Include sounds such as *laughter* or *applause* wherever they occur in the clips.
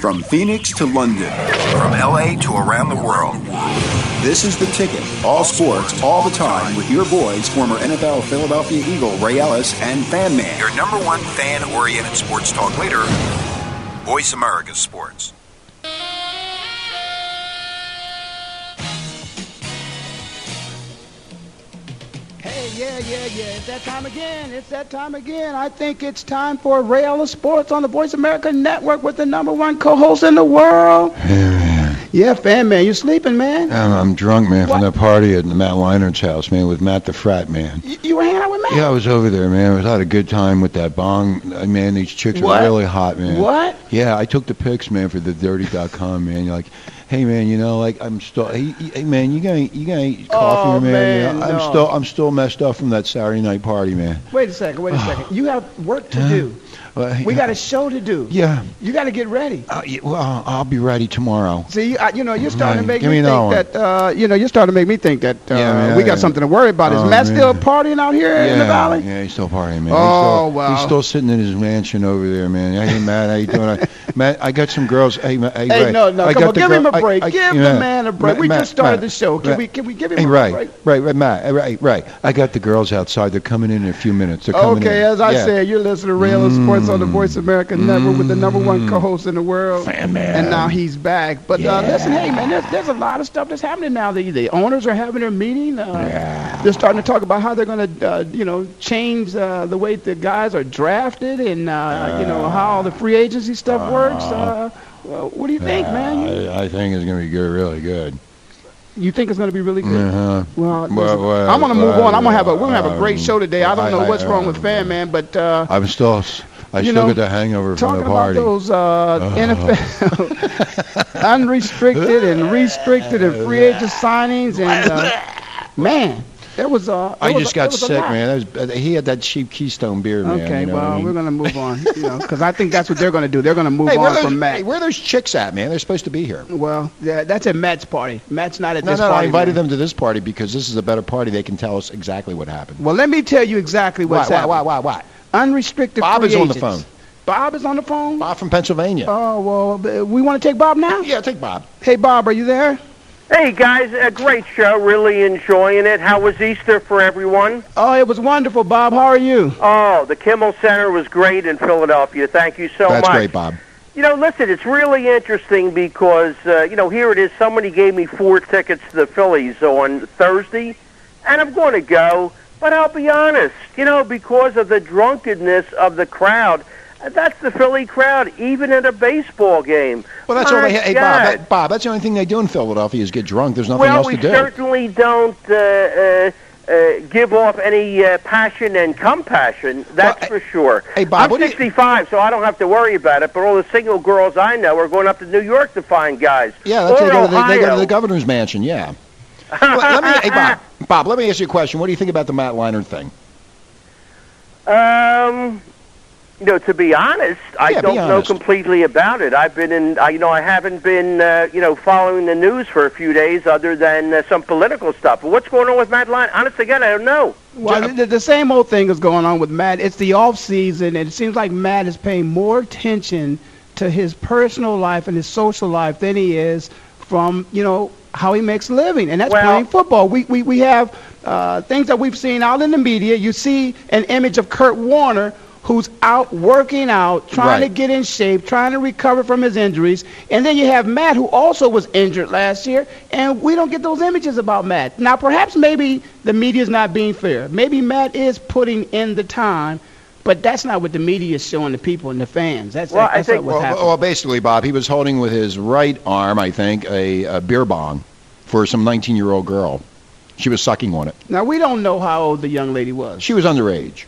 From Phoenix to London, from LA to around the world. This is The Ticket. All sports, all the time, with your boys, former NFL Philadelphia Eagle Ray Ellis and Fan Man. Your number one fan oriented sports talk leader, Voice America Sports. Yeah, yeah, yeah. It's that time again. It's that time again. I think it's time for Ray Ellis Sports on the Voice America Network with the number one co-host in the world. Yeah, fan man, you sleeping, man? I'm, I'm drunk, man, from What? the party at Matt Leinart's house, man, with Matt the Frat, man. You, you were hanging out with Matt? Yeah, I was over there, man. I had a good time with that bong. Man, these chicks What? are really hot, man. What? Yeah, I took the pics, man, for the dirty.com, man. You're like, hey, man, you know, like I'm still, hey, hey man, you gonna, you gonna eat coffee, Oh, man? man, You know, I'm still, I'm still messed up from that Saturday night party, man. Wait a second. Wait a *sighs* second. You have work to do. Well, We got a show to do. Yeah. You got to get ready. Uh, yeah, well, I'll, be ready tomorrow. See, I, you know, you're starting to make Give me me think that, uh, you know, you're starting to make me think that uh, Yeah, man, we got yeah. something to worry about. Is Oh, Matt still partying out here in the valley? Yeah, he's still partying, man. Oh, he's still, wow. He's still sitting in his mansion over there, man. Hey, Matt, how you doing? I, Matt, I got some girls. Hey, Ma- hey, Hey, no, no, I come got on, give girl- him a break. I- give yeah. the man a break. We Matt, just started Matt, the show. Can Matt. we can we give him Hey, a right, break? right, right, Matt, right, right. I got the girls outside. They're coming in in a few minutes. They're coming Okay, as I Yeah. said, you're listening to Rail Sports on the Voice America Network with the number one co-host in the world, Fan man. and now he's back. But uh, listen, hey man, there's, there's a lot of stuff that's happening now. The, the owners are having their meeting. Uh, They're starting to talk about how they're going to, uh, you know, change uh, the way the guys are drafted, and uh, you know how all the free agency stuff works. Uh, well, what do you think, man? I, I think it's gonna be good, really good. you think it's going to be really good? Uh-huh. Well, Well, well, I'm gonna move well, on. I'm gonna have a we're gonna have a great um, show today. I don't know what's wrong with uh, Fan Man, but uh, I'm still, I You still know, get the hangover from talking the about those uh, *laughs* NFL *laughs* unrestricted and restricted and free agent signings, and uh, man, there was uh, I was just got there was a sick, man. That was, he had that cheap Keystone beer, man. Okay, you know well, I mean? we're gonna move on, you know, because I think that's what they're gonna do. They're gonna move Hey, on those, from Matt. hey, where are those chicks at, man? They're supposed to be here. well, yeah, that's at Matt's party. Matt's not at No, this no, party. I invited man. them to this party because this is a better party. They can tell us exactly what happened. Well, let me tell you exactly what's why, happening. why, why, why? Unrestricted Bob free is on the phone. Bob is on the phone. Bob from Pennsylvania. Oh well, we want to take Bob now. yeah, take Bob. Hey, Bob, are you there? Hey guys, a great show. Really enjoying it. How was Easter for everyone? Oh, it was wonderful, Bob. How are you? Oh, the Kimmel Center was great in Philadelphia. Thank you so That's much. great, Bob. You know, listen, it's really interesting because uh, you know here it is. Somebody gave me four tickets to the Phillies on Thursday, and I'm going to go. But I'll be honest, you know, because of the drunkenness of the crowd, that's the Philly crowd, even at a baseball game. Well, that's My all they. Hey, God. Bob, that, Bob, that's the only thing they do in Philadelphia is get drunk. There's nothing well, else to do. They certainly don't uh, uh, uh, give off any uh, passion and compassion. That's Well, for sure. hey, Bob, I'm what do you- 65, so I don't have to worry about it. But all the single girls I know are going up to New York to find guys. yeah, that's or they go, to the, they go to the governor's mansion. Yeah. Well, let me, hey, Bob, Bob, let me ask you a question. What do you think about the Matt Leinart thing? Um, you know, to be honest, I Yeah, be don't know completely about it. I've been in, I, you know, I haven't been, uh, you know, following the news for a few days, other than uh, some political stuff. But what's going on with Matt Lyon? Honest again, I don't know. Well, the, the same old thing is going on with Matt. It's the off season, and it seems like Matt is paying more attention to his personal life and his social life than he is from you know how he makes a living, and that's Well- playing football. We we we have uh, things that we've seen out in the media. You see an image of Kurt Warner. Who's out working out, trying to get in shape, trying to recover from his injuries. And then you have Matt, who also was injured last year, and we don't get those images about Matt. Now, perhaps maybe the media is not being fair. Maybe Matt is putting in the time, but that's not what the media is showing the people and the fans. That's, Well, I that's think- not what's Well, happening. well, basically, Bob, he was holding with his right arm, I think, a, a beer bong for some 19-year-old girl. She was sucking on it. now, we don't know how old the young lady was. She was underage.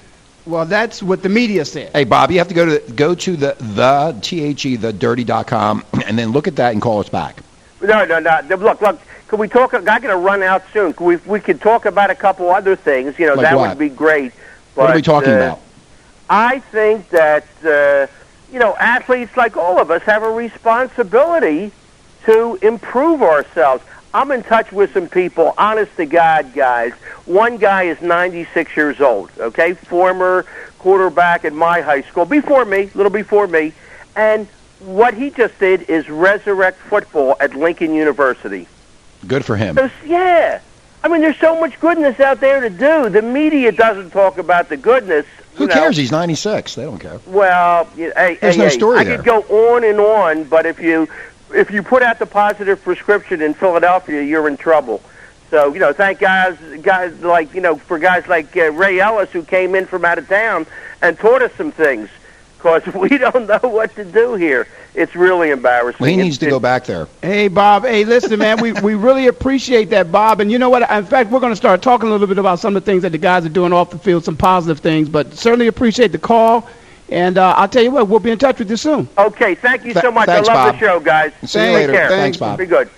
Well, that's what the media said. Hey, Bob, you have to go to go to the the t h e the dirty.com *clears throat* and then look at that and call us back. No, no, no. Look, look. Can we talk? I got to run out soon. Can we we could talk about a couple other things. You know, Like that what? would be great. But, what are we talking uh, about? I think that uh, you know athletes like all of us have a responsibility to improve ourselves. I'm in touch with some people, honest to God, guys. One guy is 96 years old, okay? Former quarterback at my high school, before me, a little before me. And what he just did is resurrect football at Lincoln University. Good for him. There's, yeah. I mean, there's so much goodness out there to do. The media doesn't talk about the goodness. Who know. cares? He's 96. They don't care. Well, hey, There's hey, no story I there. could go on and on, but if you if you put out the positive prescription in Philadelphia, you're in trouble. So you know, thank guys guys like you know for guys like uh, Ray Ellis who came in from out of town and taught us some things because *laughs* we don't know what to do here. It's really embarrassing. Well, he It's- needs to it's- go back there. Hey, Bob. Hey, listen, man. we, we really appreciate that, Bob. And you know what? In fact, we're going to start talking a little bit about some of the things that the guys are doing off the field, some positive things. But certainly appreciate the call. And uh, I'll tell you what, we'll be in touch with you soon. Okay, thank you so much. thanks, I love Bob. the show, guys. See you Thanks, later. care. Thanks, Bob. Be good.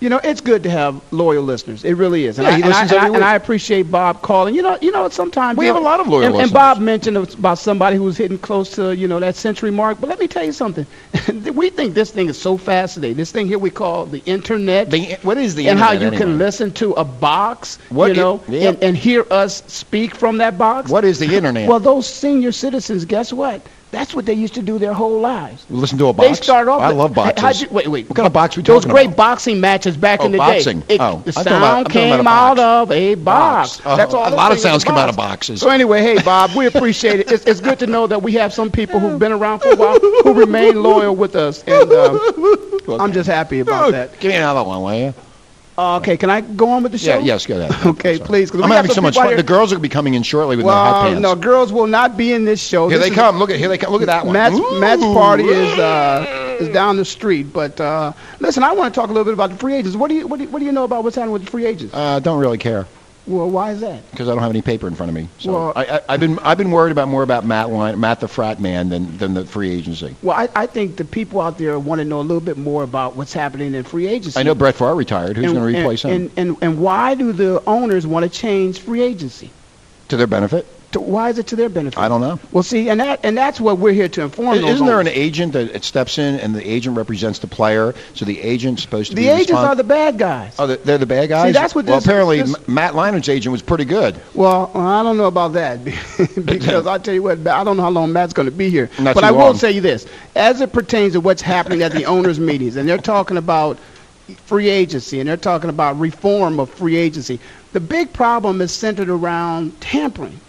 You know, it's good to have loyal listeners. It really is. And, Yeah, I, he and, I, listens and, I, every and I appreciate Bob calling. You know, you know, sometimes We you have a lot of loyal and, and. Bob mentioned about somebody who was hitting close to you know that century mark. But let me tell you something. *laughs* we think this thing is so fascinating. This thing here we call the internet. The, what is the and how you internet can listen to a box, What you know, yeah. and, and hear us speak from that box. What is the internet? Well, those senior citizens, guess what? That's what they used to do their whole lives. Listen to a box. They start off. I with- love boxes. How'd you, wait, wait. What kind of box we Those talking about? Those great about? boxing matches back Oh, in the boxing. day. It, Oh, the I'm talking about- sound about came out of a box. Box. That's Oh, all. a lot of sounds come out of boxes. So anyway, hey Bob, we appreciate it. It's, it's good to know that we have some people who've been around for a while who remain loyal with us, and um, *laughs* I'm just happy about that. Give me another one, will you? Uh, okay, can I go on with the show? Yeah, yes, go ahead. *laughs* Okay, please. I'm having so much fun. here- The girls will be coming in shortly with Well, hot pants. no, girls will not be in this show. here This they is- come. Look at here they come. Look at that one. Matt's, Matt's party is uh, is down the street. But uh, listen, I want to talk a little bit about the free agents. What do you what do you, what do you know about what's happening with the free agents? Uh, don't really care Well, why is that? because I don't have any paper in front of me. So Well- I, I, I've been I've been worried about more about Matt Line, Matt the frat man than than the free agency. Well, I, I think the people out there want to know a little bit more about what's happening in free agency. I know Brett Favre retired. Who's going to replace and, him? And, and and why do the owners want to change free agency? to their benefit? To, why is it to their benefit? I don't know. Well, see, and that and that's what we're here to inform. those Isn't there an agent that steps in and the agent represents the player? So the agent's supposed to The be the agents respons- are the bad guys. Oh, they're- they're the bad guys. See, that's what Well, this- apparently this- Matt Leinart's agent was pretty good. Well, I don't know about that *laughs* *laughs* because I tell you what, I don't know how long Matt's going to be here. Not but I will long. say you this: as it pertains to what's happening at the *laughs* owners' meetings, and they're talking about free agency, and they're talking about reform of free agency. The big problem is centered around tampering,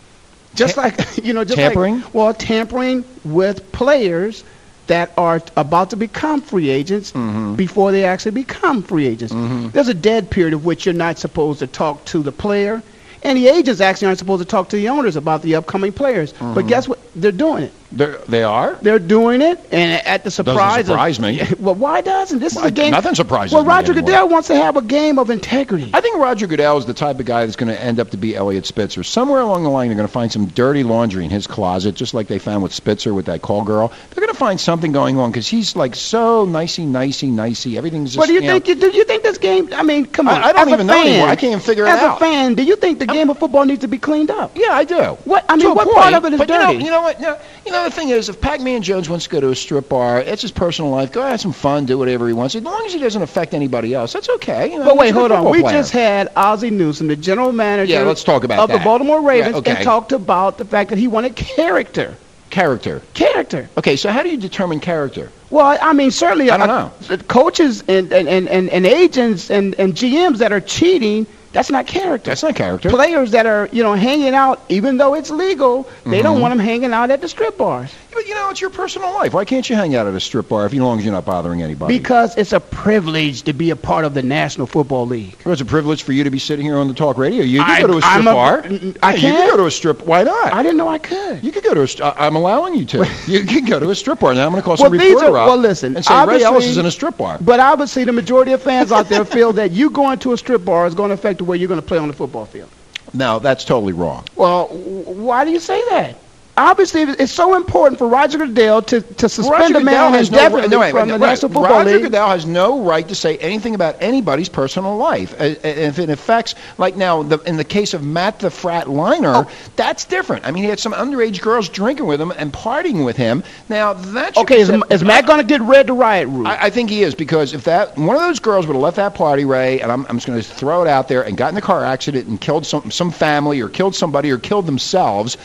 just Ta- like *laughs* you know, just Tampering? like well, tampering with players that are about to become free agents Mm-hmm. before they actually become free agents. There's a dead period of which you're not supposed to talk to the player, and the agents actually aren't supposed to talk to the owners about the upcoming players. Mm-hmm. But guess what? They're doing it. They're, they are? They're doing it, and at the surprise, of- surprise me. *laughs* Well, why doesn't this is Well, a game? nothing surprises Well, me Roger anymore. Goodell wants to have a game of integrity. I think Roger Goodell is the type of guy that's going to end up to be Eliot Spitzer. Somewhere along the line, they're going to find some dirty laundry in his closet, just like they found with Spitzer with that call girl. They're going to find something going on because he's like so nicey, nicey, nicey. Everything's just. What do you know- think? You, do you think this game? I mean, come on. I don't as a even know anymore. I can't even figure it as out. As a fan, do you think the game of football needs to be cleaned up? Yeah, I do. What- I mean, what point, part of it is but You know, dirty? you know what? You know, you know the thing is, if Pac-Man Jones wants to go to a strip bar, it's his personal life. Go have some fun, do whatever he wants. As long as he doesn't affect anybody else, that's okay. You know, But wait, hold on. We player. just had Ozzie Newsome, the general manager Yeah, let's talk about of the. Baltimore Ravens, Yeah, okay. and talked about the fact that he wanted character. character. Character. Okay, so how do you determine character? Well, I mean, certainly, I don't uh, know. coaches and, and, and, and, and agents and, and GMs that are cheating, that's not character. That's not character. Players that are, you know, hanging out, even though it's legal, they Mm-hmm. don't want them hanging out at the strip bars But you know, it's your personal life. Why can't you hang out at a strip bar if as long as you're not bothering anybody? because it's a privilege to be a part of the National Football League. Well, it's a privilege for you to be sitting here on the talk radio. You can I- go to a strip I'm a- bar. I Yeah, can go to a strip. Why not? I didn't know I could. You could go to a. I'm allowing you to. *laughs* you can go to a strip bar. Now I'm going to call Well, some these reporter are- up well, listen, and say Ray Ellis is in a strip bar. But obviously, the majority of fans out there feel that you going to a strip bar is going to affect the way you're going to play on the football field. No, that's totally wrong. Well, why do you say that? Obviously, it's so important for Roger Goodell to, to suspend a man has no, indefinitely no, wait, from the right. National Football Roger League. Goodell has no right to say anything about anybody's personal life. Uh, uh, If it affects, like now, the, in the case of Matt the frat liner, Oh. that's different. I mean, he had some underage girls drinking with him and partying with him. Now that's Okay, is, is Matt going to get read the riot rule? I, I think he is because if that one of those girls would have left that party, Ray, and I'm, I'm just going to throw it out there, and got in a car accident and killed some some family or killed somebody or killed themselves,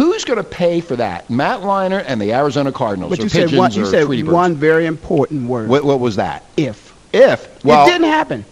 Who's going to pay for that? Matt Leinart and the Arizona Cardinals, But you said one. You said one very important word. What, what was that? If. If. Well, it didn't happen.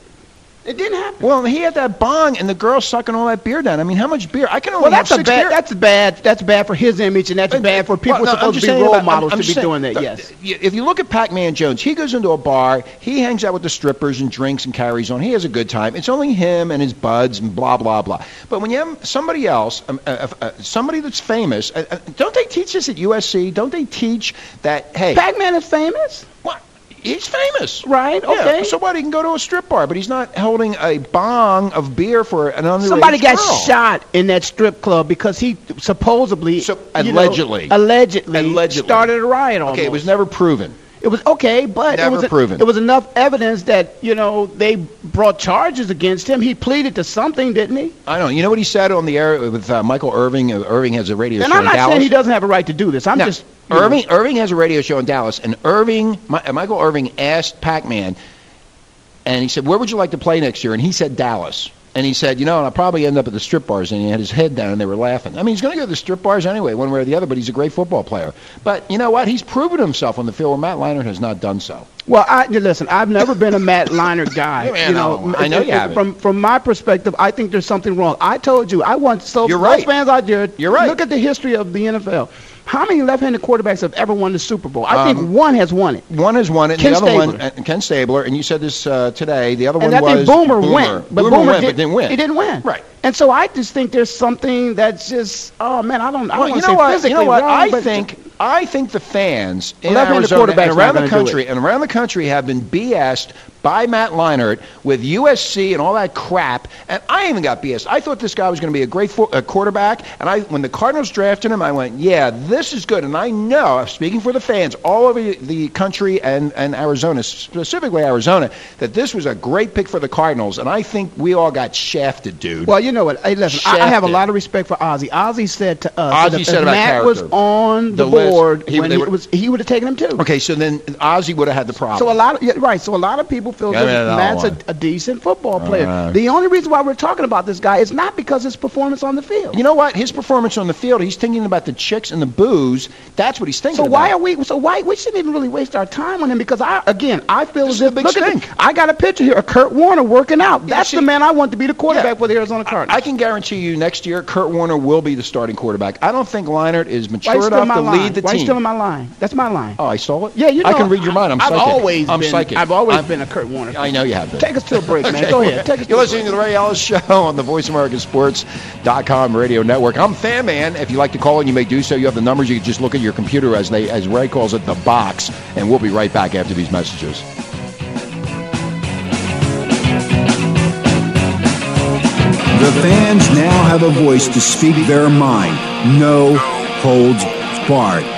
It didn't happen. Well, he had that bong, and the girl sucking all that beer down. I mean, how much beer? I can only Well, that's have a six bad. beer. That's bad. That's bad for his image, and that's But- bad for people well, no, supposed to be role about- I'm- models I'm to be saying- doing that. th- Yes. If you look at Pac-Man Jones, he goes into a bar, he hangs out with the strippers and drinks and carries on. He has a good time. It's only him and his buds and blah blah blah. But when you have somebody else, um, uh, uh, somebody that's famous, uh, uh, don't they teach this at USC? Don't they teach that? Hey, Pac-Man is famous, what? He's famous. right? Okay. so what? Can go to a strip bar, but he's not holding a bong of beer for an underage Somebody got girl. shot in that strip club because he supposedly, So- you know, allegedly. allegedly, Allegedly. started a riot. Almost. Okay, it was never proven. It was okay, but Never it was proven. It was enough evidence that you know they brought charges against him. He pleaded to something, didn't he? I don't know. You know what he said on the air with uh, Michael Irving? Uh, Irving has a radio show. And show I'm not saying he doesn't have a right to do this. I'm No, just Irving. Irving has a radio show in Dallas, and Irving, Mi- Michael Irving asked Pac-Man, and he said, "Where would you like to play next year?" And he said Dallas. And he said, you know, and I'll probably end up at the strip bars. And he had his head down, and they were laughing. I mean, he's going to go to the strip bars anyway, one way or the other. But he's a great football player. But you know what? He's proven himself on the field, where Matt Leinart has not done so. Well, I listen. I've never been a Matt Leinart guy. *laughs* Man, you know, no, I know you haven't. From from my perspective, I think there's something wrong. I told you, I want so You're right. fans out there. You're right. Look at the history of the NFL. How many left-handed quarterbacks have ever won the Super Bowl? I Um, think one has won it. One has won it, and Ken the other one, Stabler. uh, Ken Stabler, and you said this uh, today. The other And one I was think Boomer, went, but Boomer, Boomer went, did, but didn't win. He didn't win. Right. And so I just think there's something that's just, oh man, I don't, I Well, don't you know say what? physically You know what? wrong, I think I think the fans in Arizona and around the country and around the country have been BS'd by Matt Leinart with USC and all that crap. And I even got BS. I thought this guy was going to be a great fo- uh, quarterback. And I, when the Cardinals drafted him, I went, yeah, this is good. And I know, speaking for the fans all over the country and, and Arizona, specifically Arizona, that this was a great pick for the Cardinals. And I think we all got shafted, dude. Well, you know what? Hey, listen, I, I have a lot of respect for Ozzie. Ozzie said to us, Ozzie that if, said about Matt was on the, The list, board he- when he was, he would have taken him too. okay, so then Ozzie would have had the problem. So a lot of yeah, right. So a lot of people feel Yeah, that yeah, Matt's a, a decent football player. Uh, the only reason why we're talking about this guy is not because his performance on the field. You know what? His performance on the field, he's thinking about the chicks and the booze. That's what he's thinking so about. why are we? So why we shouldn't even really waste our time on him? Because I again I feel This as if look at the, I got a picture here of Kurt Warner working out. Yeah, That's see- the man I want to be the quarterback Yeah. for the Arizona Cardinals. I can guarantee you next year, Kurt Warner will be the starting quarterback. I don't think Leinart is why mature enough to line? lead the why you team. stealing my line? That's my line. oh, I stole it? Yeah, you know, I can read your mind. I'm I've psychic. always I'm been. psychic. I've always I'm- been a Kurt Warner. I know you have been. Take us to a break, man. Okay. Go ahead. Take us. You're to a listening to the Ray Ellis Show on the Voice America radio network. I'm Fan Man. If you'd like to call in, you may do so. You have the numbers. You can just look at your computer as they, as Ray calls it, the box. And we'll be right back after these messages. The fans now have a voice to speak their mind. No holds barred.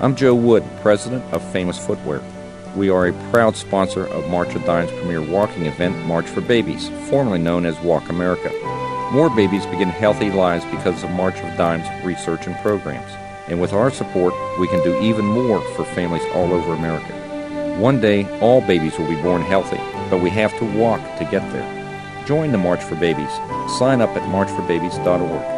I'm Joe Wood, president of Famous Footwear. We are a proud sponsor of March of Dimes' premier walking event, March for Babies, formerly known as Walk America. More babies begin healthy lives because of March of Dimes research and programs. And with our support, we can do even more for families all over America. One day, all babies will be born healthy, but we have to walk to get there. Join the March for Babies. Sign up at marchforbabies.org.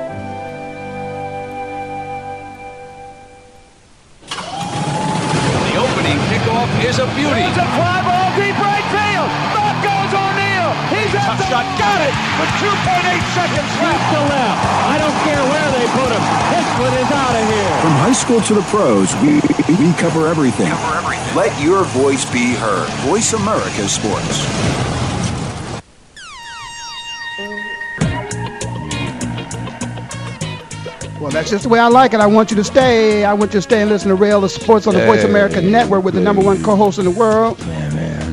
From school to the pros, we, we cover everything. Cover everything. Let your voice be heard. Voice America Sports. Well, that's just the way I like it. I want you to stay. I want you to stay and listen to Ray Ellis Sports on the Voice America Network with the number one co-host in the world.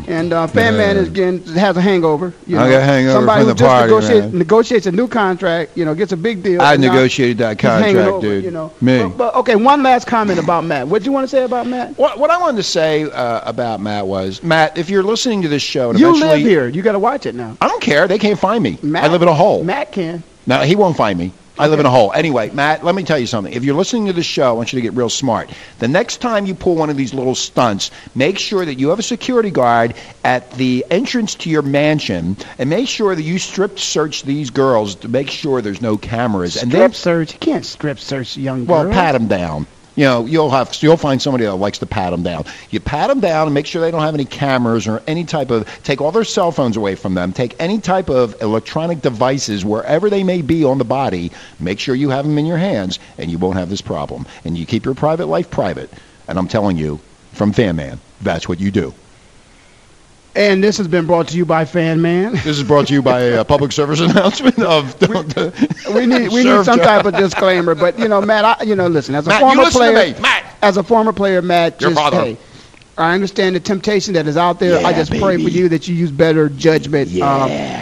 Man, man. And uh, Fan Man is getting has a hangover. You I got a hangover Somebody from who the just party, negotiates, man. negotiates a new contract, you know, gets a big deal. I negotiated that he's contract, over, dude. You know. Me. But, but okay, one last comment about Matt. What do you want to say about Matt? What, what I wanted to say uh, about Matt was, Matt, if you're listening to this show, and You eventually, live here. You got to watch it now. I don't care. They can't find me. Matt, I live in a hole. Matt can. No, he won't find me. I live in a hole. Anyway, Matt, let me tell you something. If you're listening to the show, I want you to get real smart. The next time you pull one of these little stunts, make sure that you have a security guard at the entrance to your mansion, and make sure that you strip search these girls to make sure there's no cameras. and Strip then, search. You can't strip search young well, pat them down. You know, you'll have you'll find somebody that likes to pat them down. You pat them down and make sure they don't have any cameras or any type of take all their cell phones away from them. Take any type of electronic devices wherever they may be on the body. Make sure you have them in your hands, and you won't have this problem. And you keep your private life private. And I'm telling you, from Fan Man, that's what you do. And this has been brought to you by Fan Man. This is brought to you by a public service *laughs* announcement of. we need we need some type of disclaimer. But you know, Matt, I, you know, listen, as a Matt, you former to player, me. Matt. as a former player, Matt, Your just father. hey, I understand the temptation that is out there. I Yeah, just pray for you that you use better judgment Yeah,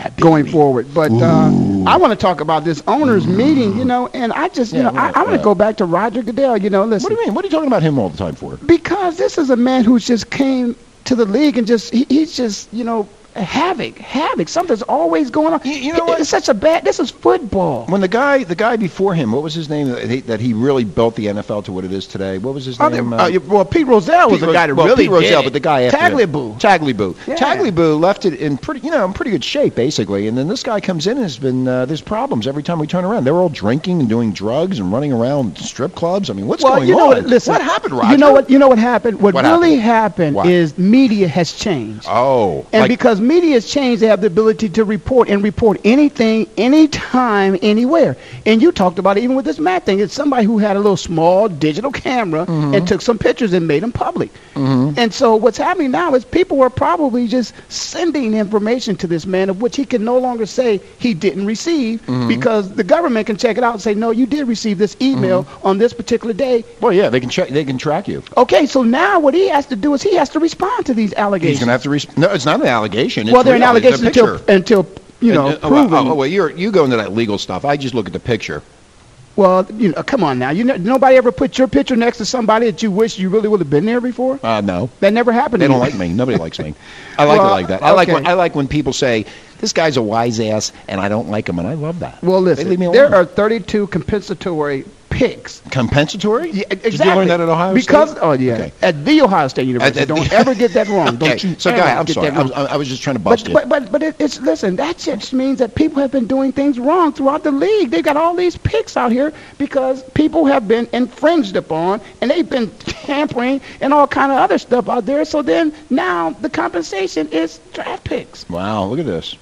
uh, going forward. But uh, I want to talk about this owners meeting, you know, and I just, you Yeah, know, I, I want to go back to Roger Goodell. You know, listen, What do you mean? What are you talking about him all the time for? because this is a man who's just came to the league and just he, he's just, you know. Havoc, havoc. Something's always going on. You- you know what? It's such a bad. This is football. When the guy, the guy before him, what was his name? That he, that he really built the NFL to what it is today. What was his Oh, name? uh, well, Pete Rozelle was Pete the guy that well, really Pete Rozelle, did but the guy after Tagliabue. Tagliabue. Yeah. Tagliabue left it in pretty, you know, in pretty good shape basically. And then this guy comes in and has been uh, there's problems every time we turn around. They're all drinking and doing drugs and running around strip clubs. I mean, what's well, going you know on? what? Listen, what happened, Roger? You know what? You know what happened? What, What really happened, is media has changed. Oh, And like- because media has changed, they have the ability to report and report anything, anytime, anywhere. And you talked about it even with this Matt thing. It's somebody who had a little small digital camera Mm-hmm. and took some pictures and made them public. And so what's happening now is people are probably just sending information to this man of which he can no longer say he didn't receive Mm-hmm. because the government can check it out and say, no, you did receive this email Mm-hmm. on this particular day. well, yeah, they can check, they can track you. Okay, so now what he has to do is he has to respond to these allegations. He's going to have to. respond. no, it's not an allegation. It's well, they're an real. It's allegation until, until you know, And, uh, oh, well, proven. oh, well, you're you go into that legal stuff. I just look at the picture. Well, you know, come on now. You know, nobody ever put your picture next to somebody that you wish you really would have been there before. Uh, no. That never happened. They don't like me. Nobody likes me. *laughs* I like Well, it like that. I like when. I like when people say this guy's a wise ass and I don't like him, and I love that. Well, listen. There are 32 compensatory picks. compensatory. Yeah, Did you learn that at Ohio because, State? oh yeah, Okay. at the Ohio State University. At- at- don't *laughs* ever get that wrong. Okay. Don't you? so, guy, I'm sorry. I was. I was just trying to bust But, you. but but but it, it's listen. That just means that people have been doing things wrong throughout the league. They've got all these picks out here because people have been infringed upon and they've been tampering and all kind of other stuff out there. So then now the compensation is draft picks. wow, look at this.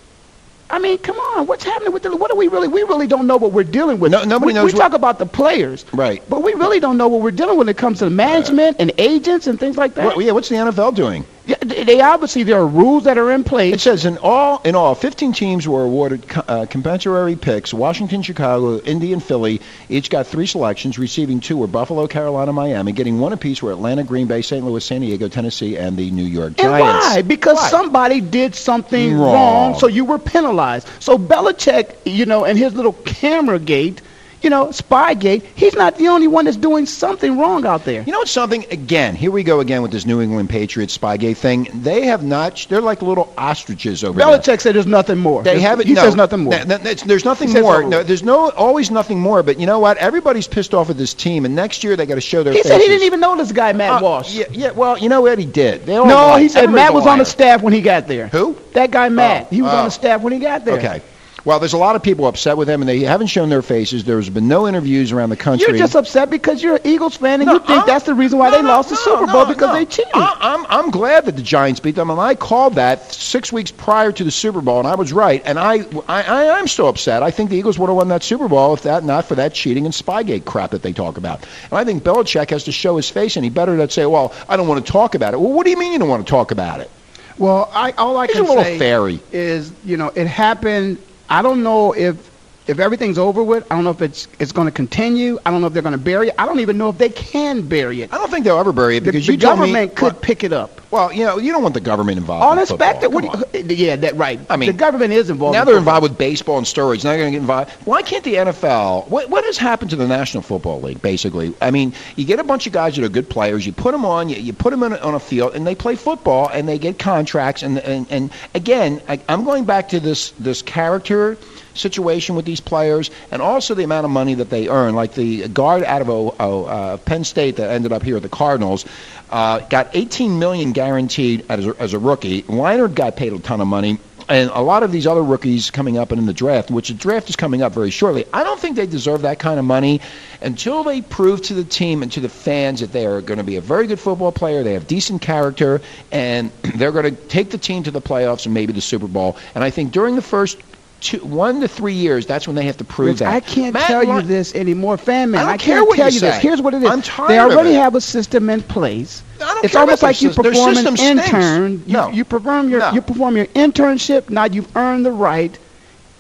I mean, come on, what's happening with the? What do we really? We really don't know what we're dealing with. No- nobody we, knows We talk about the players, Right. but we really don't know what we're dealing with when it comes to the management and agents and things like that. What, yeah, what's the NFL doing? Yeah, they obviously there are rules that are in place. It says in all, in all, 15 teams were awarded co- uh, compensatory picks. Washington, Chicago, Indy, and Philly each got three selections. Receiving two were Buffalo, Carolina, Miami. Getting one apiece were Atlanta, Green Bay, St. Louis, San Diego, Tennessee, and the New York Giants. And why? Because Why? somebody did something Wrong. wrong. so you were penalized. So Belichick, you know, and his little camera gate, you know, Spygate. He's not the only one that's doing something wrong out there. You know what's something? Again, here we go again with this New England Patriots Spygate thing. They have not. They're like little ostriches over there. Belichick said there's nothing more. They There's- haven't. He no, says nothing more. th- th- there's nothing He more. No, there's no always nothing more. But you know what? Everybody's pissed off at this team, and next year they got to show their He faces. said he didn't even know this guy Matt Uh, Walsh. Yeah, yeah. Well, you know what he did. They all no, lied. he said Everybody's Matt was on the staff when he got there. Who? That guy Matt. Oh, he was oh. on the staff when he got there. Okay. Well, there's a lot of people upset with him, and they haven't shown their faces. There's been no interviews around the country. You're just upset because you're an Eagles fan and No, you think I'm- that's the reason why no, they no, lost the no, Super no, Bowl because no. they cheated. I, I'm I'm glad that the Giants beat them, and I called that six weeks prior to the Super Bowl, and I was right. And I I, I am still upset. I think the Eagles would have won that Super Bowl if that not for that cheating and Spygate crap that they talk about. And I think Belichick has to show his face, and he better not say, "Well, I don't want to talk about it." Well, what do you mean you don't want to talk about it? Well, I all I He's can a little say fairy. is, you know, it happened. I don't know if if everything's over with. I don't know if it's it's going to continue. I don't know if they're going to bury it. I don't even know if they can bury it. I don't think they'll ever bury it because the you told me- government could pick it up. Well, you know, you don't want the government involved. in football. Uninspected. What you, *laughs* yeah, that right. I mean, the government is involved. Now they're involved with baseball and steroids. Now they're going to get involved. Why can't the NFL? What, what has happened to the National Football League? Basically, I mean, you get a bunch of guys that are good players. You put them on. You, you put them in, on a field, and they play football, and they get contracts. And and, and again, I, I'm going back to this this character situation with these players, and also the amount of money that they earn. Like the guard out of oh, oh, uh, Penn State that ended up here at the Cardinals. Uh, got 18 million guaranteed as a, as a rookie. Leinart got paid a ton of money, and a lot of these other rookies coming up in the draft, which the draft is coming up very shortly. I don't think they deserve that kind of money until they prove to the team and to the fans that they are going to be a very good football player. They have decent character, and *clears throat* they're going to take the team to the playoffs and maybe the Super Bowl. And I think during the first two, one to three years, that's when they have to prove Rich, that. I can't Matt tell you this anymore, fan man. I don't I care can't what tell you you this. Here's what it is. I'm tired they of already it. have a system in place. I don't it's care almost about like their you sys- their perform an system stinks. intern. You, No. you perform your No. you perform your internship. Now you've earned the right.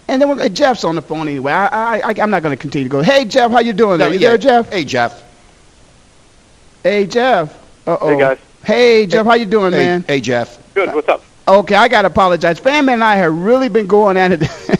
And then we're, Jeff's on the phone anyway. I, I, I, I'm not going to continue to go. Hey Jeff, how you doing? No, there? You yeah. there, Jeff? Hey, Jeff. Hey Jeff. Uh oh. Hey, guys. Hey Jeff, how you doing, Hey, man? hey, Jeff. Good. What's up? Okay, I gotta apologize. Fan Man and I have really been going at it *laughs*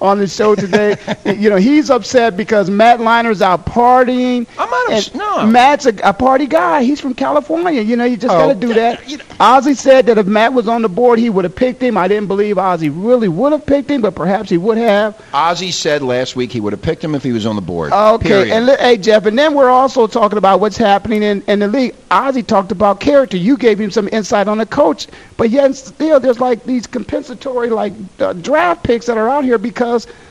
on the show today. *laughs* you know, he's upset because Matt Liner's out partying. I'm not and no. Matt's a, a party guy. He's from California. You know, you just Oh, gotta do that. Ozzie said that if Matt was on the board, he would have picked him. I didn't believe Ozzie really would have picked him, but perhaps he would have. Ozzie said last week he would have picked him if he was on the board. Okay, Period. and hey Jeff, and then we're also talking about what's happening in, in the league. Ozzie talked about character. You gave him some insight on the coach, but yet still there's like these compensatory like uh, draft picks that are out here because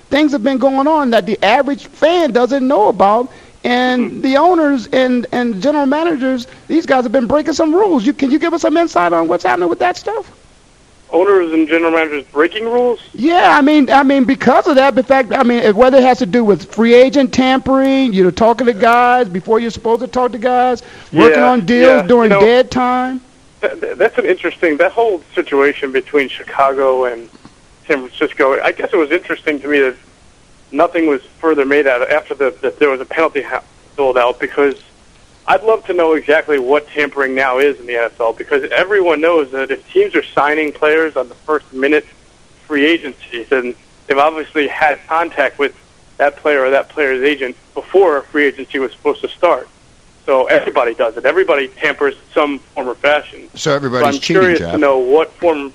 things have been going on that the average fan doesn't know about. And hmm. the owners and, and general managers, these guys have been breaking some rules. You can you give us some insight on what's happening with that stuff? Owners and general managers breaking rules? Yeah, I mean, I mean, because of that, in fact, I mean, whether it has to do with free agent tampering, you know, talking to guys before you're supposed to talk to guys, working Yeah, on deals yeah, during you know- dead time. That- that's an interesting. That whole situation between Chicago and San Francisco. I guess it was interesting to me that nothing was further made out of after the that there was a penalty doled out because I'd love to know exactly what tampering now is in the NFL because everyone knows that if teams are signing players on the first minute free agency, then they've obviously had contact with that player or that player's agent before free agency was supposed to start. So everybody does it. Everybody tampers in some form or fashion. So everybody's I'm cheating, curious Jeff. to know what form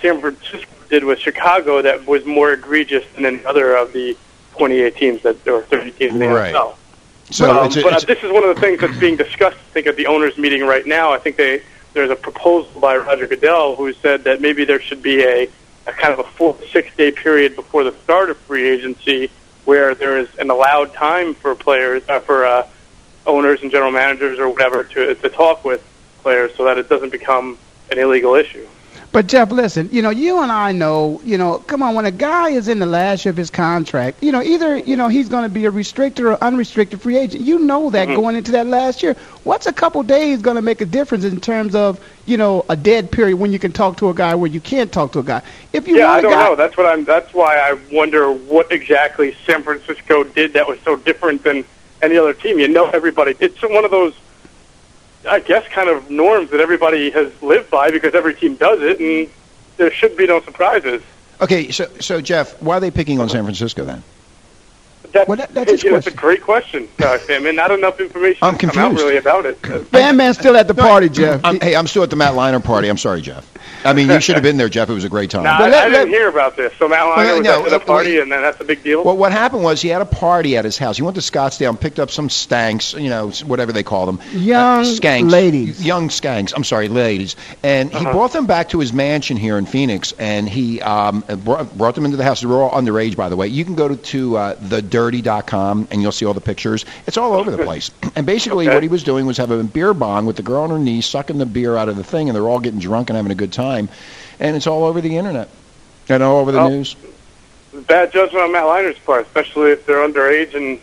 San Francisco did with Chicago that was more egregious than any other of the 28 teams that or 30 teams in the Right. NFL. So um, it's but it's this is one of the things that's being discussed. I think at the owners' meeting right now. I think they there's a proposal by Roger Goodell who said that maybe there should be a, a kind of a four six day period before the start of free agency where there is an allowed time for players uh, for uh, owners and general managers or whatever to to talk with players so that it doesn't become an illegal issue. But Jeff, listen, you know, you and I know, you know, come on, when a guy is in the last year of his contract, you know, either, you know, he's going to be a restricted or unrestricted free agent. You know that Mhm. going into that last year. What's a couple days going to make a difference in terms of, you know, a dead period when you can talk to a guy where you can't talk to a guy? If you yeah, I don't guy, know. That's what I'm. That's why I wonder what exactly San Francisco did that was so different than any other team. You know, everybody. It's one of those, I guess, kind of norms that everybody has lived by because every team does it, and there should be no surprises. okay, so so Jeff, why are they picking on San Francisco then? That's, Well, that- that's his you know, That's a great question, uh, Sam, and not enough information I'm has come out confused. really about it. Fan man's still at the party, Jeff. I'm, hey, I'm still at the Matt Liner party. I'm sorry, Jeff. I mean, you should have been there, Jeff. It was a great time. *laughs* Nah, But I, let- I didn't let- hear about this. So Matt Liner Well, was no, at the uh, party, wait. and then that's a big deal. Well, what happened was he had a party at his house. He went to Scottsdale and picked up some stanks, you know, whatever they call them. Young Uh, skanks. ladies. Young skanks. I'm sorry, ladies. And he Uh-huh. brought them back to his mansion here in Phoenix, and he um, brought, brought them into the house. They were all underage, by the way. You can go to, to uh, thedirty.com, and you'll see all the pictures. It's all over the *laughs* place. And basically, Okay. what he was doing was having a beer bong with the girl on her knee, sucking the beer out of the thing, and they're all getting drunk and having a good time. And it's all over the internet and all over the Oh. news. Bad judgment on Matt Liner's part, especially if they're underage and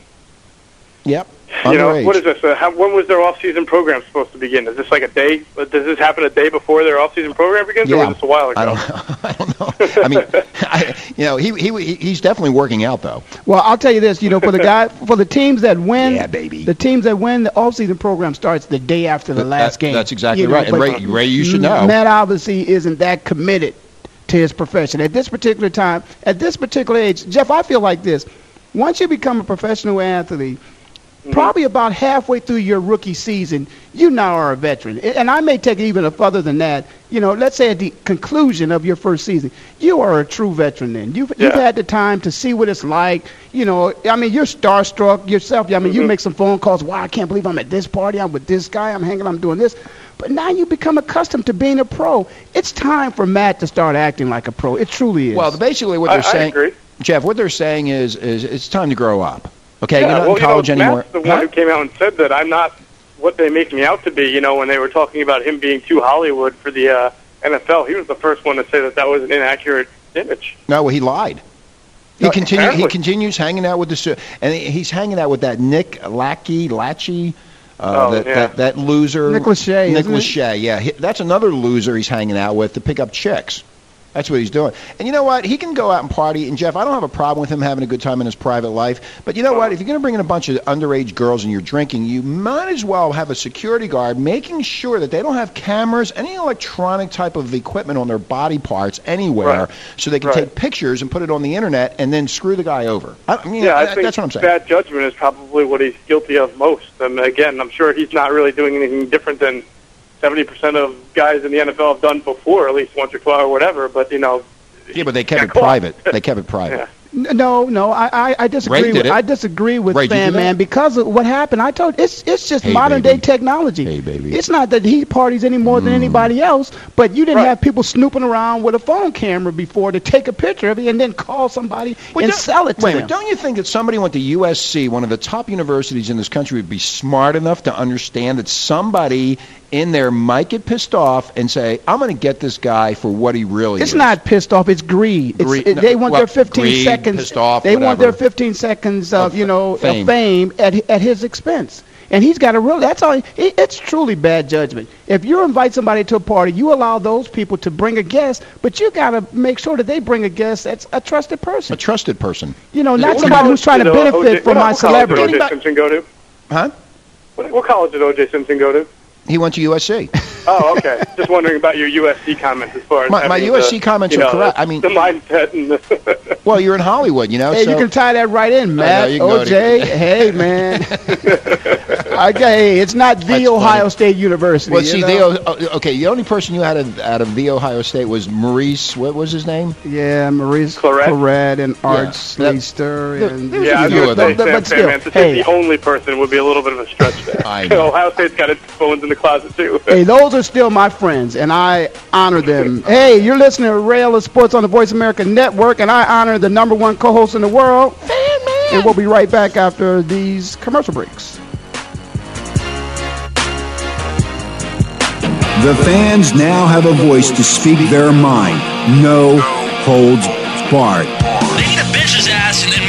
Yep. You know, what is this? Uh, how, when was their off-season program supposed to begin? Is this like a day? uh, Does this happen a day before their off-season program begins, or Yeah. was this a while ago? I don't know. *laughs* I don't know. I mean, *laughs* I, you know, he, he he's definitely working out though. Well, I'll tell you this, you know, for the guy, *laughs* for the teams that win, Yeah, baby. the teams that win, the off-season program starts the day after the That- last that- game. that's exactly You know, right. And Ray- Ray, you should know. Matt obviously isn't that committed to his profession at this particular time, at this particular age. Jeff, I feel like this: once you become a professional athlete. Mm-hmm. Probably about halfway through your rookie season, you now are a veteran. And I may take it even further than that. You know, let's say at the conclusion of your first season, you are a true veteran then. You've, you've had the time to see what it's like. You know, I mean, you're starstruck yourself. I mean, you mm-hmm. make some phone calls. Wow, I can't believe I'm at this party. I'm with this guy. I'm hanging. I'm doing this. But now you become accustomed to being a pro. It's time for Matt to start acting like a pro. It truly is. Well, basically what they're I saying, agree. Jeff, what they're saying is is it's time to grow up. Okay, yeah, you're not well, in college you know, anymore. Matt's the one who came out and said that I'm not what they make me out to be. You know, when they were talking about him being too Hollywood for the uh, NFL, he was the first one to say that that was an inaccurate image. No, well, he lied. He No, continue, He continues hanging out with the and he's hanging out with that Nick Lackey, Lachey, uh, Oh, that, yeah. that that loser. Nick Lachey, Nick isn't it? Lachey, yeah, he, that's another loser he's hanging out with to pick up chicks. That's what he's doing. And you know what? He can go out and party. And Jeff, I don't have a problem with him having a good time in his private life. But you know what? If you're going to bring in a bunch of underage girls and you're drinking, you might as well have a security guard making sure that they don't have cameras, any electronic type of equipment on their body parts anywhere, Right. so they can Right. take pictures and put it on the internet and then screw the guy over. I, mean, yeah, I think that's what I'm saying. bad judgment is probably what he's guilty of most. And again, I'm sure he's not really doing anything different than 70% of guys in the NFL have done before, at least once or twice or whatever. But, you know, Yeah, but they kept it private. They kept it private. yeah. No, no, I, I, I disagree. Ray did with, it. I disagree with Ray, Fan that? Man because of what happened. I told it's it's just Hey, modern baby. day technology. Hey, baby. It's not that he parties any more than mm. anybody else, but you didn't Right. have people snooping around with a phone camera before to take a picture of it and then call somebody Well, and don't- sell it to wait, a them. minute, don't you think that somebody went to USC, one of the top universities in this country, would be smart enough to understand that somebody in there might get pissed off and say, "I'm going to get this guy for what he really It's is." not pissed off. It's greed. It's, Greed- it- they want well, their 15 greed, seconds. pissed off, they want their 15 seconds of, Of you know fame. of fame at at his expense. And he's got a real. That's all. It, it's truly bad judgment. If you invite somebody to a party, you allow those people to bring a guest, but you got to make sure that they bring a guest that's a trusted person. a trusted person. You know, What not somebody college who's trying to did, uh, benefit OJ from what- my what college did celebrity. O.J. Simpson go to? Huh? What, what college did O.J. Simpson go to? He went to USC. *laughs* Oh, okay. Just wondering about your USC comments as far as My- my USC the, comments you are correct. the- I mean- the mindset and the *laughs* well, you're in Hollywood, you know. Hey, so you can tie that right in, Matt. you can go to- OJ, *laughs* hey man. okay, it's not the That's Ohio funny. State University. Well, see, know? the oh, okay, the only person you had out of, the Ohio State was Maurice. What was his name? Yeah, Maurice Clarett? Clarett and Art Yeah. Sleister There- and there yeah, I was few going of to say, them. But- Sam, but Sam, still, man, to hey. say the only person would be a little bit of a stretch there. I know. Ohio State's got its phones in the closet, too. *laughs* Hey, those are still my friends, and I honor them. hey, you're listening to Ray Ellis Sports on the Voice America Network, and I honor the number one co-host in the world. And we'll be right back after these commercial breaks. The fans now have a voice to speak their mind. No holds barred. Beat the bitch's ass and then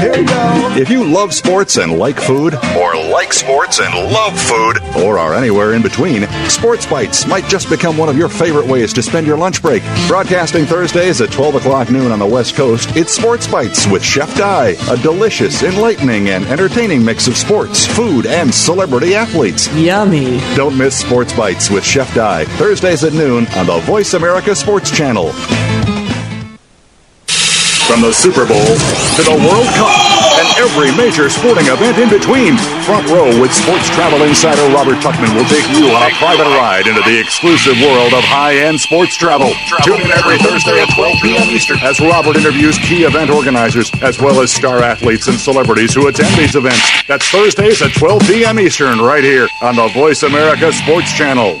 Here we go. If you love sports and like food, or like sports and love food, or are anywhere in between, Sports Bites might just become one of your favorite ways to spend your lunch break. Broadcasting Thursdays at 12 o'clock noon on the West Coast, it's Sports Bites with Chef Dye, a delicious, enlightening, and entertaining mix of sports, food, and celebrity athletes. Yummy. Don't miss Sports Bites with Chef Dye, Thursdays at noon on the Voice America Sports Channel. From the Super Bowl to the World Cup and every major sporting event in between, Front Row with sports travel insider Robert Tuchman will take you on a private ride into the exclusive world of high-end sports travel. Tune in every Thursday at 12 p.m. Eastern as Robert interviews key event organizers as well as star athletes and celebrities who attend these events. That's Thursdays at 12 p.m. Eastern right here on the Voice America Sports Channel.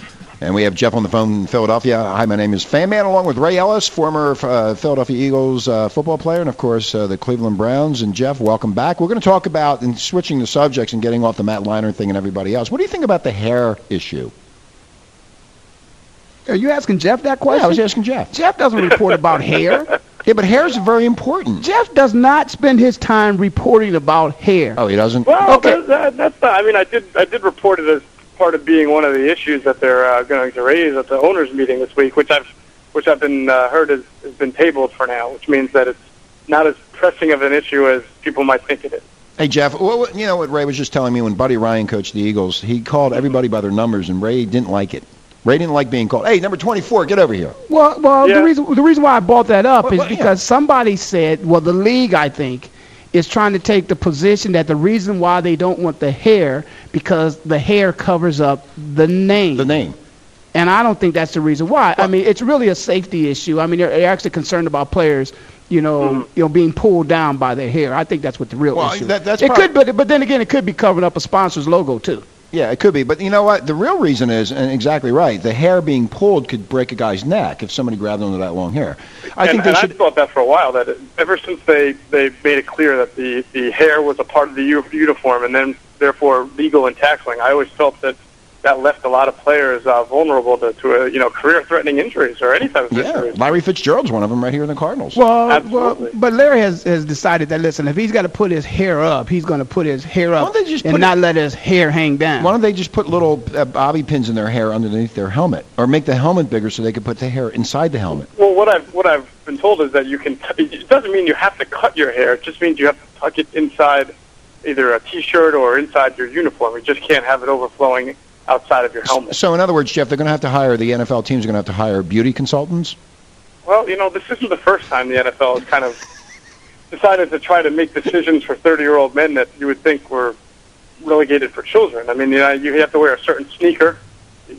And we have Jeff on the phone in Philadelphia. Hi, my name is Fan Man, along with Ray Ellis, former uh, Philadelphia Eagles uh, football player, and of course uh, the Cleveland Browns. And Jeff, welcome back. We're going to talk about and switching the subjects and getting off the Matt Leinart thing and everybody else. What do you think about the hair issue? Are you asking Jeff that question? Yeah, I was asking Jeff. Jeff doesn't report about hair. Yeah, but hair is very important. Jeff does not spend his time reporting about hair. Oh, he doesn't. Well, Okay. that, that, that's not. I mean, I did. I did report it as part of being one of the issues that they're uh, going to raise at the owners' meeting this week, which I've, which I've been uh, heard has, has been tabled for now, which means that it's not as pressing of an issue as people might think it is. Hey Jeff, well, you know what Ray was just telling me when Buddy Ryan coached the Eagles, he called everybody by their numbers, and Ray didn't like it. Ray didn't like being called. Hey, number 24, get over here. Well, well, Yeah. the reason the reason why I brought that up Well, is well, yeah. because somebody said, well, the league, I think, is trying to take the position that the reason why they don't want the hair because the hair covers up the name. The name. And I don't think that's the reason why. I mean, it's really a safety issue. I mean, they're, they're actually concerned about players, you know, mm-hmm. you know, being pulled down by their hair. I think that's what the real Well, issue. that- that's it could, but but then again, it could be covering up a sponsor's logo too. Yeah, it could be. But you know what? The real reason is, and exactly right, the hair being pulled could break a guy's neck if somebody grabbed onto that long hair. I and think they and should. I've thought that for a while. That it, ever since they they made it clear that the the hair was a part of the u- uniform, and then therefore legal in tackling, I always felt that that left a lot of players uh, vulnerable to, to uh, you know career-threatening injuries or any type of Yeah, injury. Larry Fitzgerald's one of them right here in the Cardinals. Well, well, but Larry has, has decided that listen, if he's got to put his hair up, he's going to put his hair up don't they just and put not let his hair hang down. Why don't they just put little uh, bobby pins in their hair underneath their helmet, or make the helmet bigger so they could put the hair inside the helmet? Well, what I've what I've been told is that you can. T- it doesn't mean you have to cut your hair. It just means you have to tuck it inside either a T-shirt or inside your uniform. You just can't have it overflowing outside of your helmet. So, in other words, Jeff, they're going to have to hire the NFL teams are going to have to hire beauty consultants. Well, you know, this isn't the first time the NFL has kind of decided to try to make decisions for 30-year-old men that you would think were relegated for children. I mean, you know, you have to wear a certain sneaker.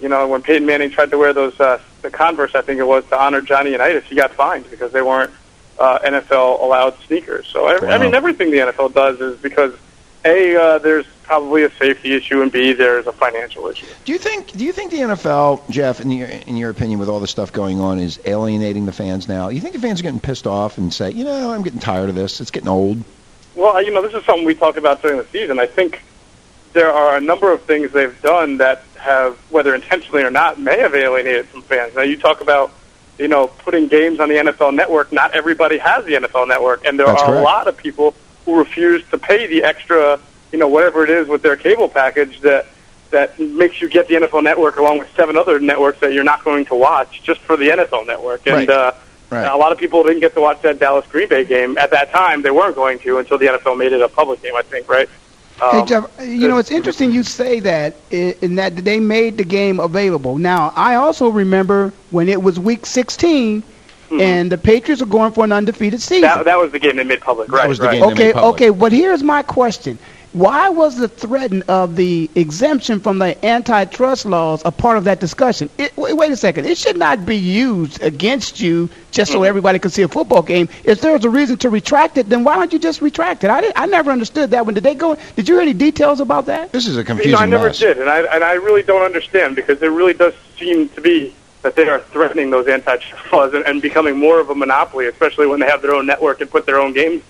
You know, when Peyton Manning tried to wear those uh, the Converse, I think it was to honor Johnny Unitas, he got fined because they weren't uh, NFL allowed sneakers. So I, I mean, everything the NFL does is because a uh, there's probably a safety issue, and B, there's a financial issue. Do you think? Do you think the NFL, Jeff, in your in your opinion, with all the stuff going on, is alienating the fans now? You think the fans are getting pissed off and say, you know, I'm getting tired of this. It's getting old. Well, you know, this is something we talked about during the season. I think there are a number of things they've done that have, whether intentionally or not, may have alienated some fans. Now, you talk about, you know, putting games on the NFL Network. Not everybody has the NFL Network, and there That's are correct. a lot of people who refuse to pay the extra, you know, whatever it is with their cable package that that makes you get the NFL Network along with seven other networks that you're not going to watch just for the NFL Network. And Right. uh, Right. a lot of people didn't get to watch that Dallas Green Bay game at that time. They weren't going to until the NFL made it a public game. I think, right? Hey Um, Jeff, you know it's interesting you say that i- in that they made the game available. Now I also remember when it was Week 16, and the Patriots are going for an undefeated season. That, that was the game they made public, right? was the right. game okay, made okay, but here's my question: Why was the threat of the exemption from the antitrust laws a part of that discussion? It, wait, wait a second. It should not be used against you just Mm-hmm. so everybody can see a football game. If there's a reason to retract it, then why don't you just retract it? I, did, I never understood that one. Did they go? Did you hear any details about that? This is a You confusing know, I never mess. did, and I and I really don't understand because there really does seem to be that they are threatening those antitrust *laughs* laws and, and becoming more of a monopoly, especially when they have their own network and put their own games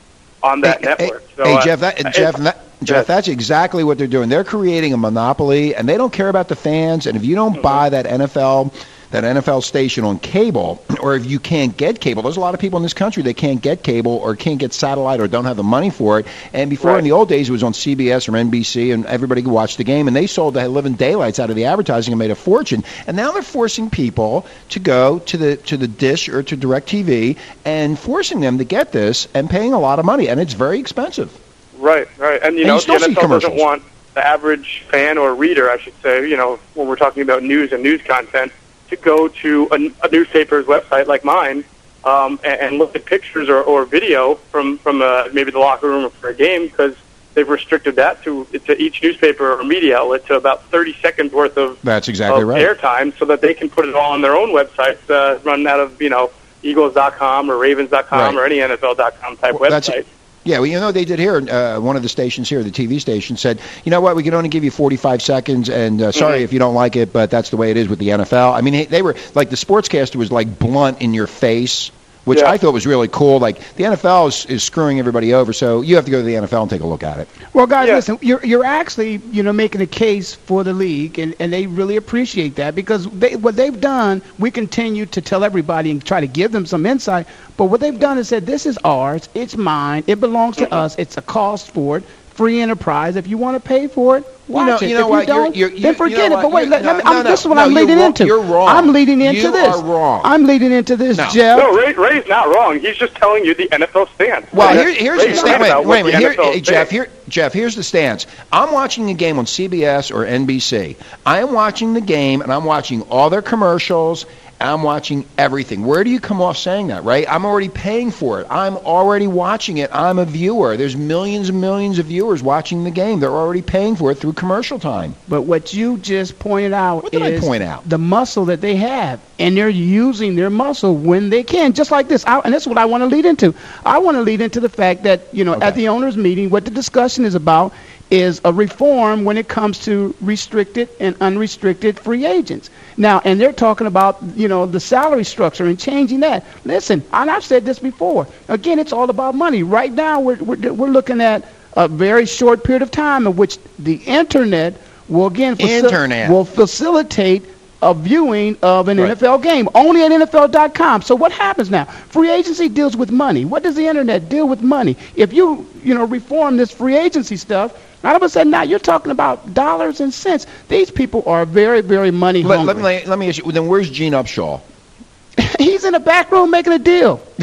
on that Hey, network. hey, so, hey, uh, Jeff, that, it- Jeff, that, Jeff, that's exactly what they're doing. They're creating a monopoly, and they don't care about the fans. And if you don't buy that NFL, that NFL station on cable, *clears throat* or if you can't get cable, there's a lot of people in this country that can't get cable or can't get satellite or don't have the money for it. And before, in the old days, it was on CBS or NBC, and everybody could watch the game. And they sold the living daylights out of the advertising and made a fortune. And now they're forcing people to go to the to the Dish or to DirecTV and forcing them to get this and paying a lot of money, and it's very expensive. Right, right. And you And know, you the NFL doesn't want the average fan or reader, I should say, you know, when we're talking about news and news content, to go to a, a newspaper's website like mine um, and, and look at pictures or, or video from from uh, maybe the locker room for a game because they've restricted that to to each newspaper or media outlet to about 30 seconds worth of, That's exactly of right. airtime so that they can put it all on their own websites, uh, run out of you know Eagles.com or Ravens.com Right. or any NFL.com type Well, website. Yeah, well, you know they did here. Uh, one of the stations here, the TV station, said, "You know what? We can only give you 45 seconds, and uh, sorry Mhm. if you don't like it, but that's the way it is with the NFL." I mean, they were like the sportscaster was like blunt in your face, which Yeah. I thought was really cool. Like the NFL is, is screwing everybody over, so you have to go to the NFL and take a look at it. Well, guys, Yeah. listen, you're you're actually you know making a case for the league, and, and they really appreciate that because they what they've done, we continue to tell everybody and try to give them some insight. But what they've done is said, this is ours, it's mine, it belongs to us, it's a cost for it, free enterprise. If you want to pay for it, watch know- it. you know if what, you don't, you're- you- then you forget know it. what, But wait, you're- let, let no, me, no, this is what no, I'm leading wrong- into. you're wrong. I'm leading into You this. are wrong. I'm leading into this, No. Jeff. No, Ray, Ray's not wrong. He's just telling you the NFL stance. Well, Ray- here, here's Ray's the right stance. Wait, about wait, what wait. the Here, hey, Jeff, here, Jeff, here's the stance. I'm watching a game on CBS or NBC. I am watching the game, and I'm watching all their commercials. I'm watching everything. Where do you come off saying that, right? I'm already paying for it. I'm already watching it. I'm a viewer. There's millions and millions of viewers watching the game. They're already paying for it through commercial time. But what you just pointed out What did I is point out? the muscle that they have, and they're using their muscle when they can, just like this. I, and that's what I want to lead into. I want to lead into the fact that you know, at the owners' meeting, what the discussion is about is a reform when it comes to restricted and unrestricted free agents. Now, and they're talking about you know the salary structure and changing that. Listen, and I've said this before. Again, it's all about money. Right now, we're we're, we're looking at a very short period of time in which the internet will again facil- Internet. will facilitate a viewing of an Right. NFL game only at NFL.com. So what happens now? Free agency deals with money. What does the internet deal with money? If you you know reform this free agency stuff, all of a sudden now you're talking about dollars and cents. These people are very very money Let, hungry. let me let me ask you. Then where's Gene Upshaw? *laughs* He's in the back room making a deal. *laughs*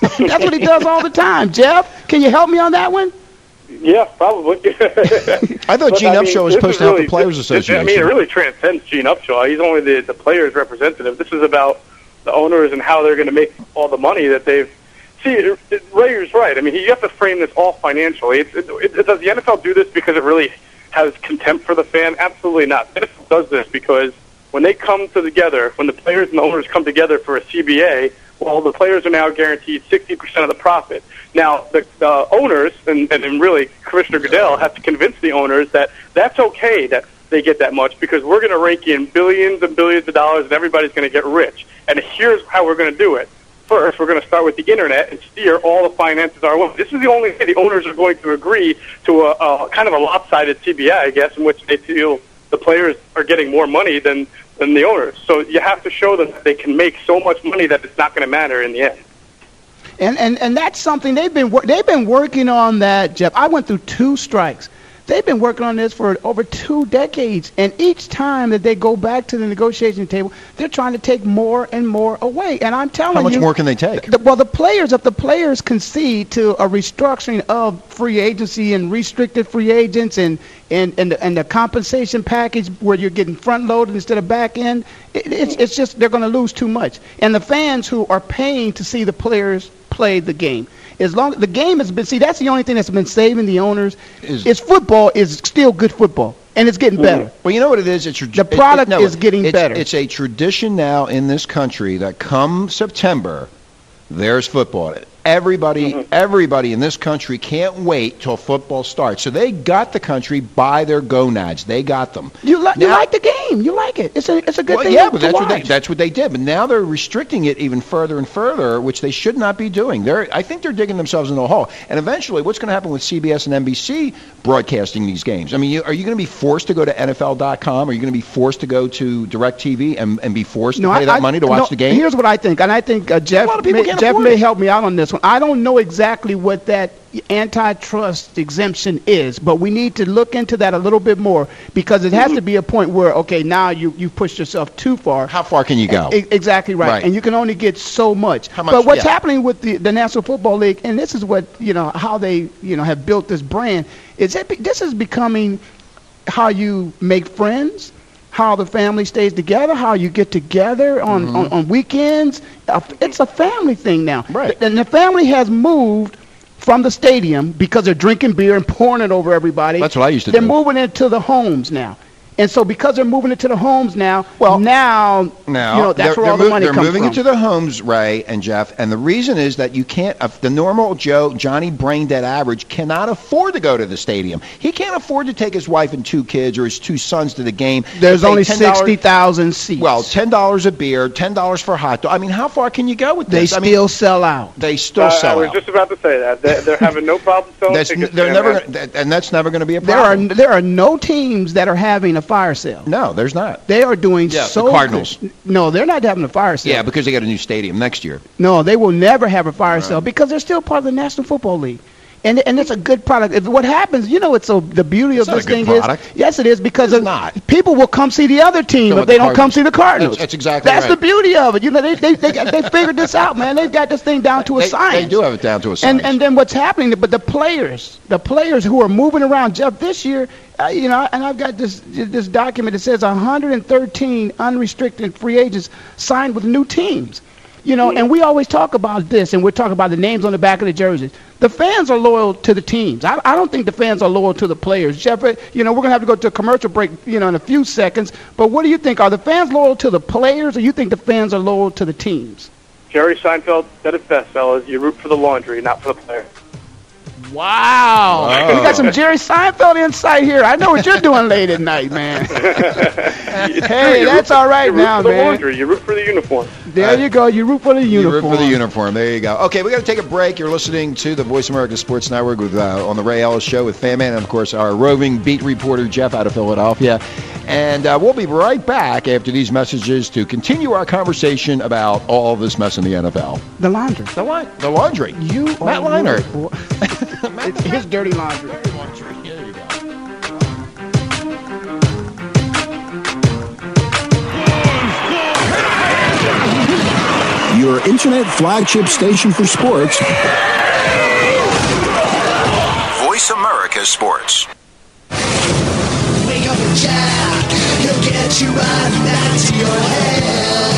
That's what he does all the time. Jeff, can you help me on that one? Yeah, probably. *laughs* I thought But, Gene I mean, Upshaw was supposed to help the Players this- Association. I mean, it really transcends Gene Upshaw. He's only the, the players' representative. This is about the owners and how they're going to make all the money that they've. See, it, it, Rayer's right. I mean, you have to frame this all financially. It, it, does the NFL do this because it really has contempt for the fan? Absolutely not. The NFL does this because when they come to together, when the players and the owners come together for a CBA, well, the players are now guaranteed 60% of the profit. Now, the, the owners and, and really Commissioner Goodell have to convince the owners that that's okay that they get that much because we're going to rake in billions and billions of dollars and everybody's going to get rich. And here's how we're going to do it. First, we're going to start with the internet and steer all the finances our way. This is the only way the owners are going to agree to a, a kind of a lopsided CBA, I guess, in which they feel the players are getting more money than than the owners. So you have to show them that they can make so much money that it's not going to matter in the end. And, and and that's something they've been they've been working on that, Jeff. I went through two strikes. They've been working on this for over two decades, and each time that they go back to the negotiation table, they're trying to take more and more away. And I'm telling you, How much you, more can they take? The, well, the players, if the players concede to a restructuring of free agency and restricted free agents and and and the, and the compensation package where you're getting front loaded instead of back end, it, it's it's just they're going to lose too much. And the fans who are paying to see the players play the game. As long the game has been see that's the only thing that's been saving the owners is, is football is still good football and it's getting better. Well, you know what it is? It's the product it, no, is getting it's, better. It's a tradition now in this country that come September, there's football. Everybody, Mm-hmm. everybody in this country can't wait till football starts. So they got the country by their gonads. They got them. You, li- you like the game. You like it. It's a it's a good well, thing yeah, but that's what they, that's what they did. But now they're restricting it even further and further, which they should not be doing. They're, I think they're digging themselves into a hole. And eventually, what's going to happen with CBS and NBC broadcasting these games? I mean, you, are you going to be forced to go to NFL.com? Are you going to be forced to go to DirecTV and, and be forced to pay that money to watch no, the game? Here's what I think, and I think uh, Jeff lot of people may, Jeff may help me out on this one. I don't know exactly what that antitrust exemption is, but we need to look into that a little bit more because it has to be a point where okay, now you you pushed yourself too far. How far can you go? E- exactly right. Right. and you can only get so much. How much- But what's yeah. happening with the, the National Football League, and this is what you know how they you know have built this brand, is it be, this is becoming how you make friends, how the family stays together, how you get together on, Mm-hmm. on, on weekends. Uh, It's a family thing now. Right. And the family has moved from the stadium because they're drinking beer and pouring it over everybody. That's what I used to do. they're moving into the homes now. And so because they're moving into the homes now, well, now, Now, you know, that's they're, where all they're the mov- money they're comes moving from. into the homes, Ray and Jeff, and the reason is that you can't. Uh, the normal Joe, Johnny Brain Dead average, cannot afford to go to the stadium. He can't afford to take his wife and two kids or his two sons to the game. There's only 60,000 seats. Well, ten dollars a beer, ten dollars for a hot dog. I mean, how far can you go with they this? I mean, still sell out. they still Uh, sell out. I was out. just about to say that they're, they're having no problem selling That's tickets. they're never, that, and that's never going to be a problem. There are problem. there are no teams that are having a fire sale. no, there's not. They are doing Yeah, the so Cardinals. good. No, they're not having a fire sale. Yeah, because they got a new stadium next year. No, they will never have a fire sale because they're still part of the National Football League. And, and it's a good product. If what happens, you know, it's so the beauty It's of this a good thing product. is, yes, it is because It's of, not. people will come see the other team So if they the don't come see the Cardinals. That's- that's exactly That's right. the beauty of it. You know, they they they, got, they figured this out, man. They've got this thing down to a They, science. they do have it down to a And science. and then what's happening? But the players, the players who are moving around, Jeff, this year, uh, you know, and I've got this this document that says 113 unrestricted free agents signed with new teams. You know, and we always talk about this, and we're talking about the names on the back of the jerseys. The fans are loyal to the teams. I, I don't think the fans are loyal to the players. Jeffrey, you know, we're gonna have to go to a commercial break, you know, in a few seconds. But what do you think? Are the fans loyal to the players, or you think the fans are loyal to the teams? Jerry Seinfeld said it best, fellas. You root for the laundry, not for the player. Wow. Wow. We got some Jerry Seinfeld insight here. I know what you're doing late at night, man. *laughs* hey, that's all right you now, man. laundry. You root for the uniform. There you go. You root for the uniform. You uniform. root for the uniform. There you go. Okay, we got to take a break. You're listening to the Voice America Sports Network with uh, on the Ray Ellis Show with Fan Man and of course our roving beat reporter Jeff out of Philadelphia. And uh, we'll be right back after these messages to continue our conversation about all this mess in the NFL. The laundry. The, li- the laundry. You Matt are Leinart. Rooting for- His dirty laundry. There you go. Your internet flagship station for sports. Voice America Sports. Wake up and jack. He'll get you right back to your head.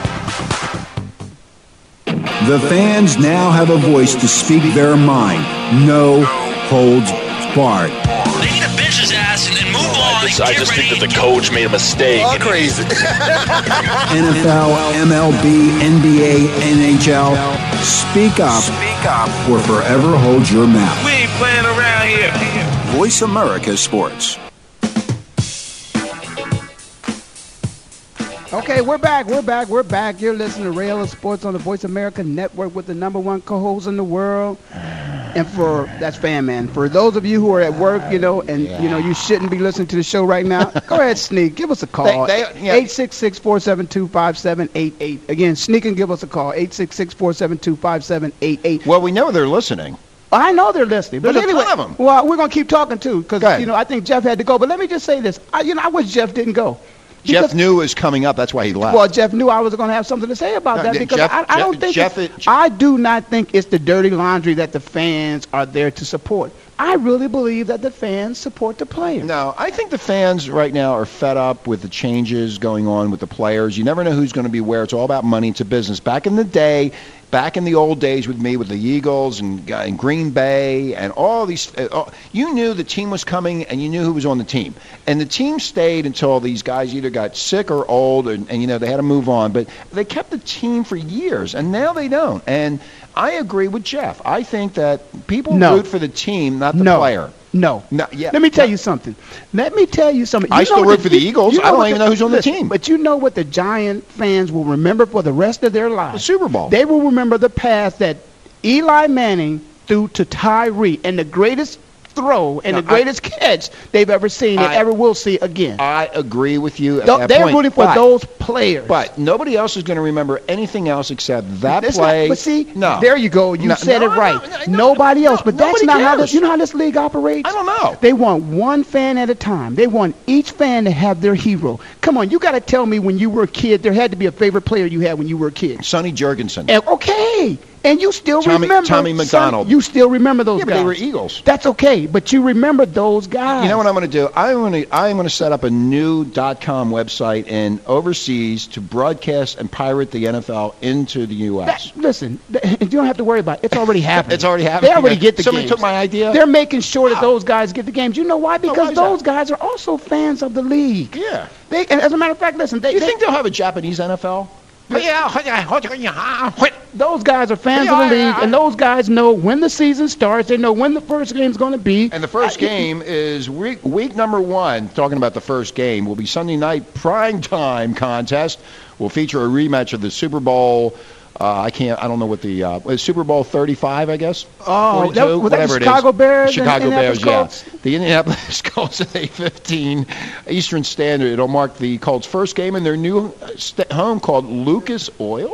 The fans now have a voice to speak their mind. No holds barred. They need to bitch his ass and then move on. I just, I just think that the coach made a mistake. All *laughs* crazy. *laughs* NFL, MLB, NBA, NHL. Speak up. Speak up. Or forever hold your mouth. We ain't playing around here. Voice America Sports. Okay, we're back. We're back. We're back. You're listening to Ray Ellis Sports on the Voice America Network with the number one co-host in the world. And for that's fan man. For those of you who are at work, you know, and you know you shouldn't be listening to the show right now, *laughs* go ahead, sneak. Give us a call. They- they- yeah. 866-472-5788. Again, sneak and give us a call. 866-472-5788. Well, we know they're listening. I know they're listening, but There's a anyway, ton of 'em. well, we're gonna keep talking too, because you know I think Jeff had to go. But let me just say this: I, you know, I wish Jeff didn't go. Jeff Because- knew it was coming up. That's why he left. Well, Jeff knew I was going to have something to say about No, that because Jeff- I, I don't Jeff- think Jeff is- I do not think it's the dirty laundry that the fans are there to support. I really believe that the fans support the players. No, I think the fans right now are fed up with the changes going on with the players. You never know who's going to be where. It's all about money. It's a business. Back in the day, back in the old days with me with the Eagles and, uh, and Green Bay and all these, uh, all- you knew the team was coming and you knew who was on the team. And the team stayed until these guys either got sick or old and, and you know, they had to move on. But they kept the team for years and now they don't. And I agree with Jeff. I think that people No. root for the team, not the no, player. No. No, yeah. Let me tell you something. Let me tell you something. I still know root what for the Eagles. I don't even know who's on the team. But you know what the Giant fans will remember for the rest of their lives? The Super Bowl. They will remember the pass that Eli Manning threw to Tyree and the greatest throw and No, the I- greatest catch they've ever seen and I- ever will see again. I agree with you. That they're point, rooting for but- those players. But nobody else is going to remember anything else except that That's not- play. but see, no. there you go. You No, said no, it right. no, no, Nobody else. But that's not how this. You know how this league operates. I don't know. They want one fan at a time. They want each fan to have their hero. Come on, you got to tell me when you were a kid, there had to be a favorite player you had when you were a kid. Sonny Jurgensen. And, okay, and you still Tommy- remember Tommy some- McDonald. you still remember those Yeah, but guys. they were Eagles. That's okay, but you remember those guys. You know what I'm going to do? I'm going to I'm going to set up a new .com website in overseas to broadcast and pirate the NFL into the U.S. That- listen, *laughs* you don't have to worry about it. It's already *laughs* happening. It's already happening. They already get the Somebody games. took my idea. They're making sure that those guys get the games. You know why? Because why those that? guys are also fans of the league. Yeah. They, and as a matter of fact, listen, they, you they- think they'll have a Japanese NFL? Those guys are fans of the league, and those guys know when the season starts. They know when the first game's going to be. And the first uh, game is week, week number one. Talking about the first game will be Sunday night prime time contest. Will feature a rematch of the Super Bowl Uh, I can't. I don't know what the uh, Super Bowl 35, I guess. Oh, that- was that the whatever it is. Chicago Bears Chicago Bears, yeah. The Indianapolis *laughs* Colts at 8:15 Eastern Standard. It'll mark the Colts' first game in their new uh, st- home called Lucas Oil.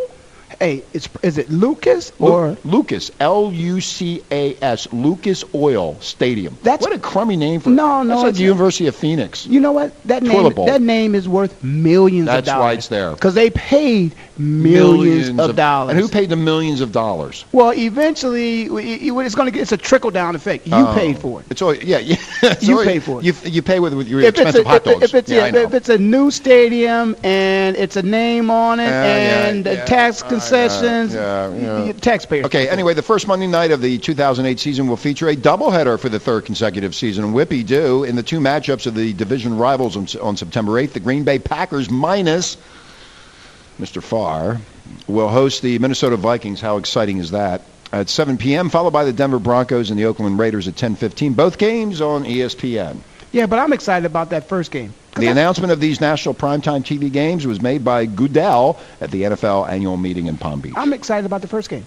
Hey, it's is it Lucas Lu- or Lucas L U C A S Lucas Oil Stadium. That's- what a crummy name for No, no, That's like the. University of Phoenix. You know what? That name bowl. that name is worth millions That's of dollars. That's why it's there. Because they paid millions, of, dollars. And who paid the millions of dollars? Well, eventually, it- it- it's going to get it's a trickle down effect. You Oh. paid for it. It's all yeah. yeah. *laughs* It's You always- pay for it. You you pay with with your If expensive a, hot dogs. if it's yeah, know. if it's a new stadium and it's a name on it Yeah, yeah, and the yeah. tax Uh, concessions, yeah, yeah. taxpayers. Okay, anyway, the first Monday night of the 2008 season will feature a doubleheader for the third consecutive season. And Whippy do in the two matchups of the division rivals on, on September 8th. The Green Bay Packers minus Mr. Favre will host the Minnesota Vikings. How exciting is that? At 7 p.m., followed by the Denver Broncos and the Oakland Raiders at 10:15. Both games on ESPN. Yeah, but I'm excited about that first game. The announcement of these national primetime TV games was made by Goodell at the NFL annual meeting in Palm Beach. I'm excited about the first game.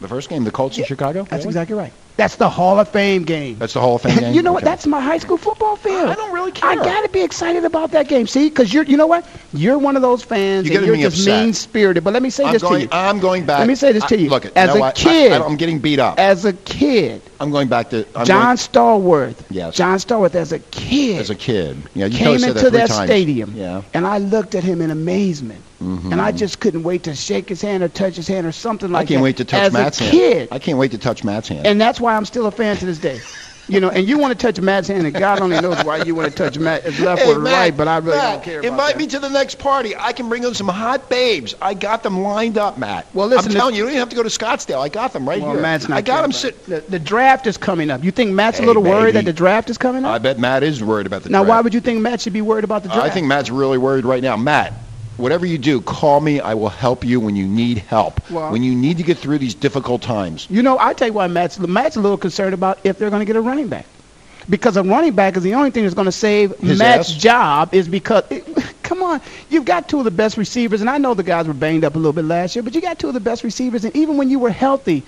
The first game, the Colts in Chicago. That's Really? exactly right. That's the Hall of Fame game. That's the Hall of Fame *laughs* game. You know what? That's my high school football field. I don't really care. I got to be excited about that game. See, because you're, you know what? You're one of those fans, You're you're just mean spirited. But let me say I'm this going, to you. I'm going back. Let me say this to you. Look, you as know a? I- kid, I, am getting beat up. as a kid, I'm going back to I'm John going- Stallworth. Yes. John Stallworth, as a kid, as a kid. Yeah, you came into that, that stadium, Yeah. and I looked at him in amazement, Mhm. and I just couldn't wait to shake his hand or touch his hand or something like that. I can't that. wait to touch as Matt's a hand. kid, I can't wait to touch Matt's hand. and that's why I'm still a fan to this day. You know, and you want to touch Matt's hand, and God only knows why you want to touch Matt, his left Hey, or Matt, right, but I really Matt, don't care about Invite that. me to the next party. I can bring in some hot babes. I got them lined up, Matt. Well, listen, I'm telling you, you don't even have to go to Scottsdale. I got them right Well, here. Matt's not I got them sit. The, the draft is coming up. You think Matt's a Hey, little worried that the draft is coming up? I bet Matt is worried about the now, draft. why would you think Matt should be worried about the draft? I think Matt's really worried right now. Matt, whatever you do, call me. I will help you when you need help. Well- when you need to get through these difficult times. You know, I tell you why Matt's Matt's a little concerned about if they're going to get a running back, because a running back is the only thing that's going to save His Matt's ass? job. Is because *laughs* come on, you've got two of the best receivers, and I know the guys were banged up a little bit last year, but you got two of the best receivers, and even when you were healthy,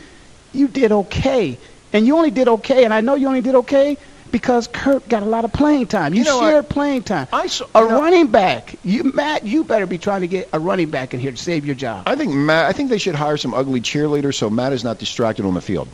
you did okay, and you only did okay, and I know you only did okay. Because Kurt got a lot of playing time. You, You know shared playing time. I saw, A know, running back, you Matt, you better be trying to get a running back in here to save your job. I think Matt. I think they should hire some ugly cheerleaders so Matt is not distracted on the field.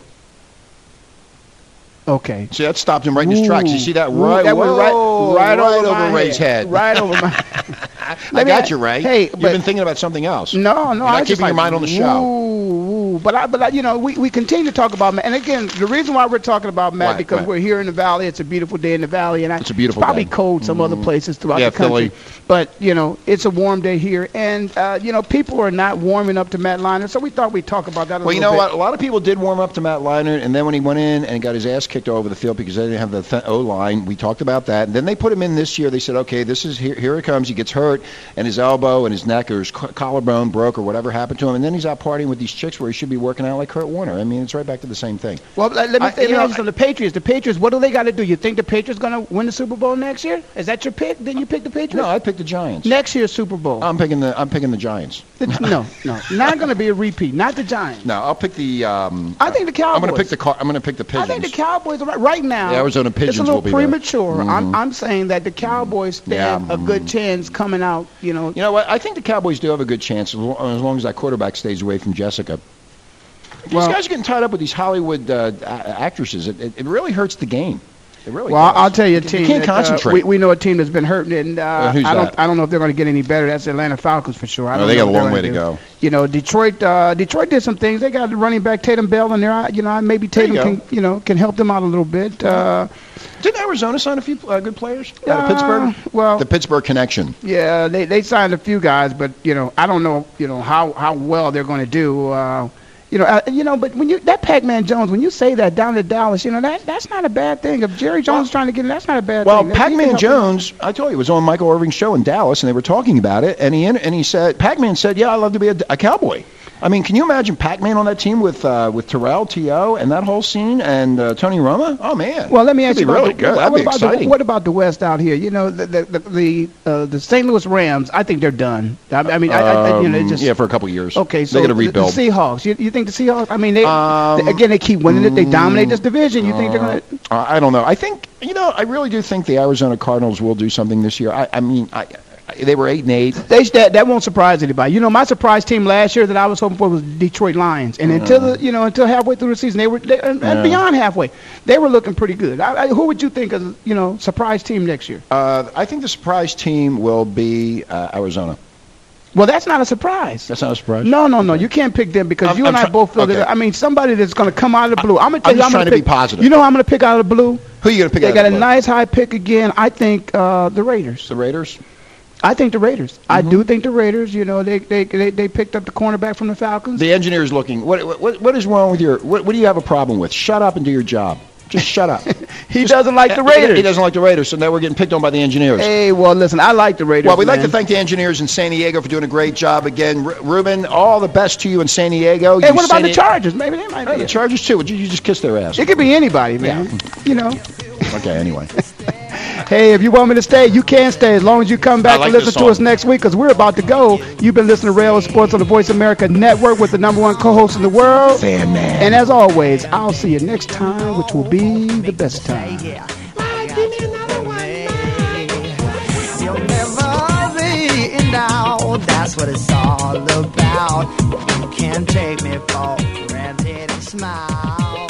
Okay. See, that stopped him right in his tracks. You see that Ooh, right? that went right, Whoa, right, over, over Ray's head. Right over my. *laughs* *laughs* I got you, Ray. Hey, You've been thinking about something else. No, no, You're not I just keeping your mind on the show. Ooh, but I, but I, you know, we, we continue to talk about Matt, and again, the reason why we're talking about Matt Right, because right. we're here in the valley. It's a beautiful day in the valley, and I, It's a beautiful probably day. cold some other Mhm. places throughout Yeah, the country. Philly. But you know, it's a warm day here, and uh, you know, people are not warming up to Matt Leinart, so we thought we'd talk about that a Well, you know bit. what? A lot of people did warm up to Matt Leinart, and then when he went in and got his ass kicked all over the field because they didn't have the th- O line, we talked about that. And then they put him in this year. They said, okay, this is here. Here it comes. He gets hurt, and his elbow and his neck or his co- collarbone broke or whatever happened to him, and then he's out partying with these chicks where he should be working out like Kurt Warner. I mean, it's right back to the same thing. Well, let, let me, I- you know, ask you something. The Patriots, the Patriots, what do they got to do? You think the Patriots going to win the Super Bowl next year? Is that your pick? Didn't you pick the Patriots? No, I picked the Giants. Next year's Super Bowl. I'm picking the I'm picking the Giants. The- no, no, not going to be a repeat. Not the Giants. No, I'll pick the. Um, I think the Cowboys. I'm going to pick the. Car- I'm going to pick the I think the Cowboys are right, right now. The Arizona It's Pigeons a little will be there. premature. I'm, Mhm. I'm saying that the Cowboys stand Yeah, a good chance coming out. You know, You know what? I think the Cowboys do have a good chance as long as that quarterback stays away from Jessica. These Well- guys are getting tied up with these Hollywood uh, actresses. It, it, it really hurts the game. It really. well, does. I'll tell you a You can't that, uh, concentrate. we, we know a team that's been hurting, and uh, Uh, who's I don't. that? I don't know if they're going to get any better. That's the Atlanta Falcons for sure. I No, don't they know got a long way to do. go. You know, Detroit. Uh, Detroit did some things. They got the running back Tatum Bell in there. I- You know, maybe There you Tatum can you know can help them out a little bit. Uh, Didn't Arizona sign a few uh, good players out of Uh, Pittsburgh? well- the Pittsburgh connection. Yeah, they they signed a few guys, but you know, I don't know, you know how how well they're going to do. Uh, you know, uh, you know, but when you that Pac-Man Jones, when you say that down to Dallas, you know that that's not a bad thing. If Jerry Jones is trying to get in, that's not a bad Well, thing. He Pac-Man. Jones, I told you, was on Michael Irvin's show in Dallas, and they were talking about it, and he and he said, Pac-Man said, "Yeah, I love to be a, a cowboy." I mean, can you imagine Pac-Man on that team with uh, with Terrell, T.O., and that whole scene, and uh, Tony Romo? Oh man. Well, let me ask That'd you really the, good. What, That'd what be about the what about the West out here? You know, the the the the, uh, the St. Louis Rams. I think they're done. I, I mean, I, I, you know, Um, just yeah, for a couple of years. Okay, so they got to the- rebuild. The, Seahawks. You, you think the Seahawks? I mean, they, Um, they- again they keep winning it. They dominate this division. You think they're going to? Uh, I don't know. I think you know. I really do think the Arizona Cardinals will do something this year. I, I mean, I, they were eight and eight. They that that won't surprise anybody. You know, my surprise team last year that I was hoping for was Detroit Lions, and until the, you know until halfway through the season, they were they, and, and beyond halfway, they were looking pretty good. I, I, who would you think is you know surprise team next year? Uh, I think the surprise team will be uh, Arizona. Well, that's not a surprise. That's not a surprise. No, no, no. You can't pick them because I'm- you and I'm I both feel okay. that. I mean, somebody that's going to come out of the blue. I'm going to tell I'm you. I'm trying to be positive. You know, who I'm going to pick out of the blue. Who are you going to pick They out got of a the blue? nice high pick again. I think uh, the Raiders. The Raiders. I think the Raiders. I Mm-hmm. do think the Raiders. You know, they they they, they picked up the cornerback from the Falcons. The engineer's looking. What what what is wrong with your? What, what do you have a problem with? Shut up and do your job. Just shut up. *laughs* he doesn't like the Raiders. He doesn't like the Raiders, so now we're getting picked on by the engineers. Hey, well, listen, I like the Raiders. Well, we'd like to thank the engineers in San Diego for doing a great job again. R- Ruben, all the best to you in San Diego. Hey, You what about the Chargers? Maybe they might Oh, be. the. Chargers too. Would you, you just kiss their ass? It could be anybody, man. You know. Okay. Anyway. *laughs* Hey, if you want me to stay, you can stay as long as you come back I like and listen to us next week because we're about to go. You've been listening to Ray Ellis Sports on the Voice America Network with the number one co-host in the world. Fan Man. And as always, I'll see you next time, which will be the best time. You'll never be in doubt. That's what it's all about. You can't take me for granted and smile.